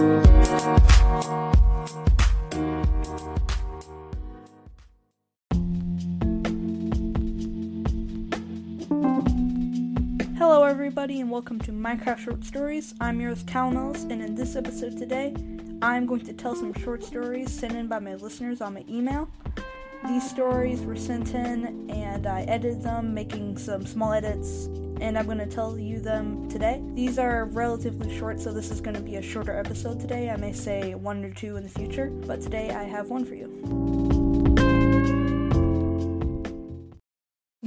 Hello, everybody, and welcome to Minecraft Short Stories. I'm yours, Calnels, and in this episode today, I'm going to tell some short stories sent in by my listeners on my email. These stories were sent in, and I edited them, making some small edits, and I'm going to tell you them today. These are relatively short, so this is going to be a shorter episode today. I may say one or two in the future, but today I have one for you.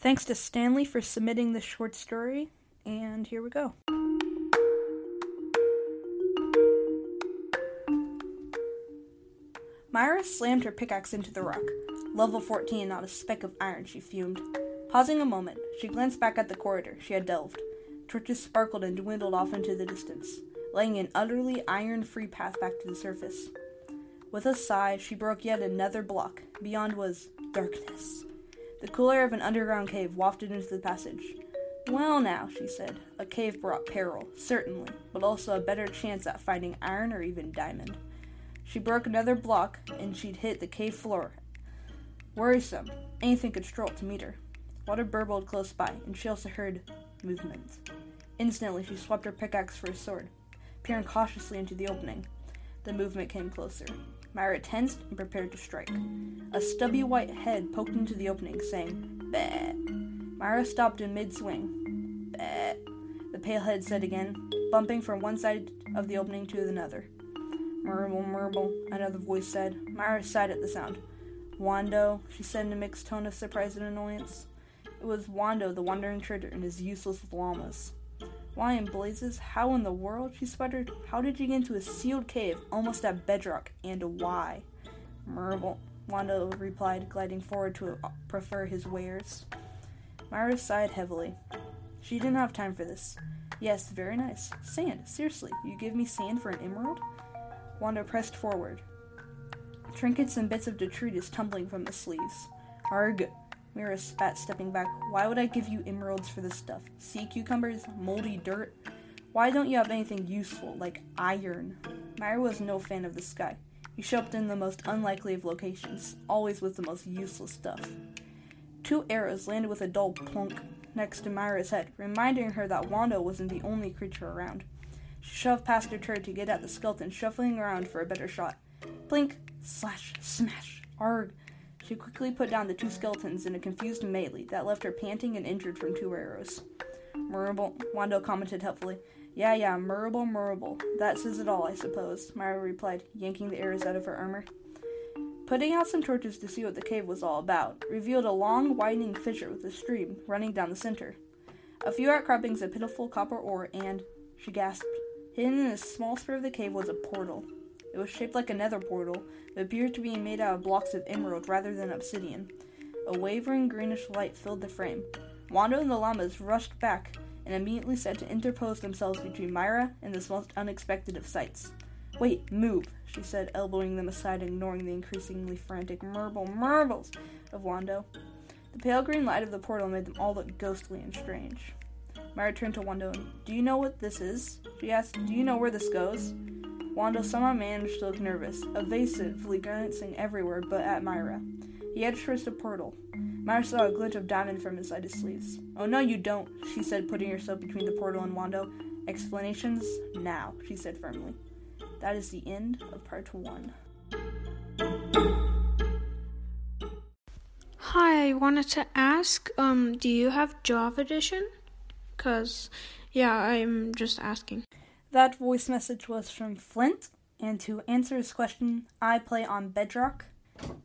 Thanks to Stanley for submitting this short story, and here we go. Myra slammed her pickaxe into the rock. Level 14, not a speck of iron, she fumed. Pausing a moment, she glanced back at the corridor she had delved. Torches sparkled and dwindled off into the distance, laying an utterly iron free path back to the surface. With a sigh, she broke yet another block. Beyond was darkness. The cool air of an underground cave wafted into the passage. Well, now, she said, a cave brought peril, certainly, but also a better chance at finding iron or even diamond. She broke another block, and she'd hit the cave floor. Worrisome. Anything could stroll to meet her. Water burbled close by, and she also heard movement. Instantly, she swept her pickaxe for a sword, peering cautiously into the opening. The movement came closer. Myra tensed and prepared to strike. A stubby white head poked into the opening, saying, Bah. Myra stopped in mid swing. Bah. The pale head said again, bumping from one side of the opening to another. Murble, murble, another voice said. Myra sighed at the sound. Wando, she said in a mixed tone of surprise and annoyance. It was Wando, the wandering trader, and his useless llamas. Why in blazes? How in the world? She sputtered. How did you get into a sealed cave almost at bedrock? And why? Merble, Wando replied, gliding forward to prefer his wares. Myra sighed heavily. She didn't have time for this. Yes, very nice. Sand. Seriously, you give me sand for an emerald? Wando pressed forward. Trinkets and bits of detritus tumbling from the sleeves. Arg, Mira spat, stepping back. Why would I give you emeralds for this stuff? Sea cucumbers? Moldy dirt? Why don't you have anything useful, like iron? Myra was no fan of this guy. He showed up in the most unlikely of locations, always with the most useless stuff. Two arrows landed with a dull plunk next to Myra's head, reminding her that Wando wasn't the only creature around. She shoved past her turret to get at the skeleton, shuffling around for a better shot. Blink, slash, smash, arg. She quickly put down the two skeletons in a confused melee that left her panting and injured from two arrows. Murable, Wando commented helpfully. Yeah, yeah, Murable, Murable. That says it all, I suppose, Myra replied, yanking the arrows out of her armor. Putting out some torches to see what the cave was all about revealed a long, widening fissure with a stream running down the center. A few outcroppings of pitiful copper ore, and, she gasped, hidden in a small spur of the cave was a portal. It was shaped like a nether portal, but appeared to be made out of blocks of emerald rather than obsidian. A wavering greenish light filled the frame. Wando and the llamas rushed back and immediately set to interpose themselves between Myra and this most unexpected of sights. Wait, move, she said, elbowing them aside, ignoring the increasingly frantic murble marbles of Wando. The pale green light of the portal made them all look ghostly and strange. Myra turned to Wando. Do you know what this is? She asked. Do you know where this goes? Wando somehow managed to look nervous, evasively glancing everywhere but at Myra. He edged towards the portal. Myra saw a glint of diamond from inside his sleeves. Oh, no, you don't, she said, putting herself between the portal and Wando. Explanations now, she said firmly. That is the end of part one. Hi, I wanted to ask, um, do you have Java Edition? Cause, yeah, I'm just asking. That voice message was from Flint, and to answer his question, I play on Bedrock,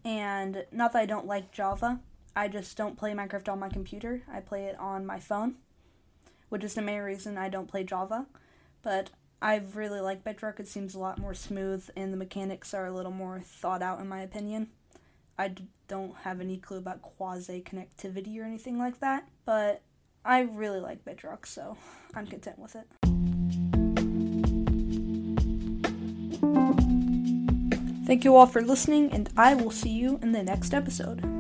and not that I don't like Java, I just don't play Minecraft on my computer. I play it on my phone, which is the main reason I don't play Java, but I really like Bedrock. It seems a lot more smooth, and the mechanics are a little more thought out, in my opinion. I don't have any clue about quasi connectivity or anything like that, but I really like Bedrock, so I'm content with it. Thank you all for listening, and I will see you in the next episode.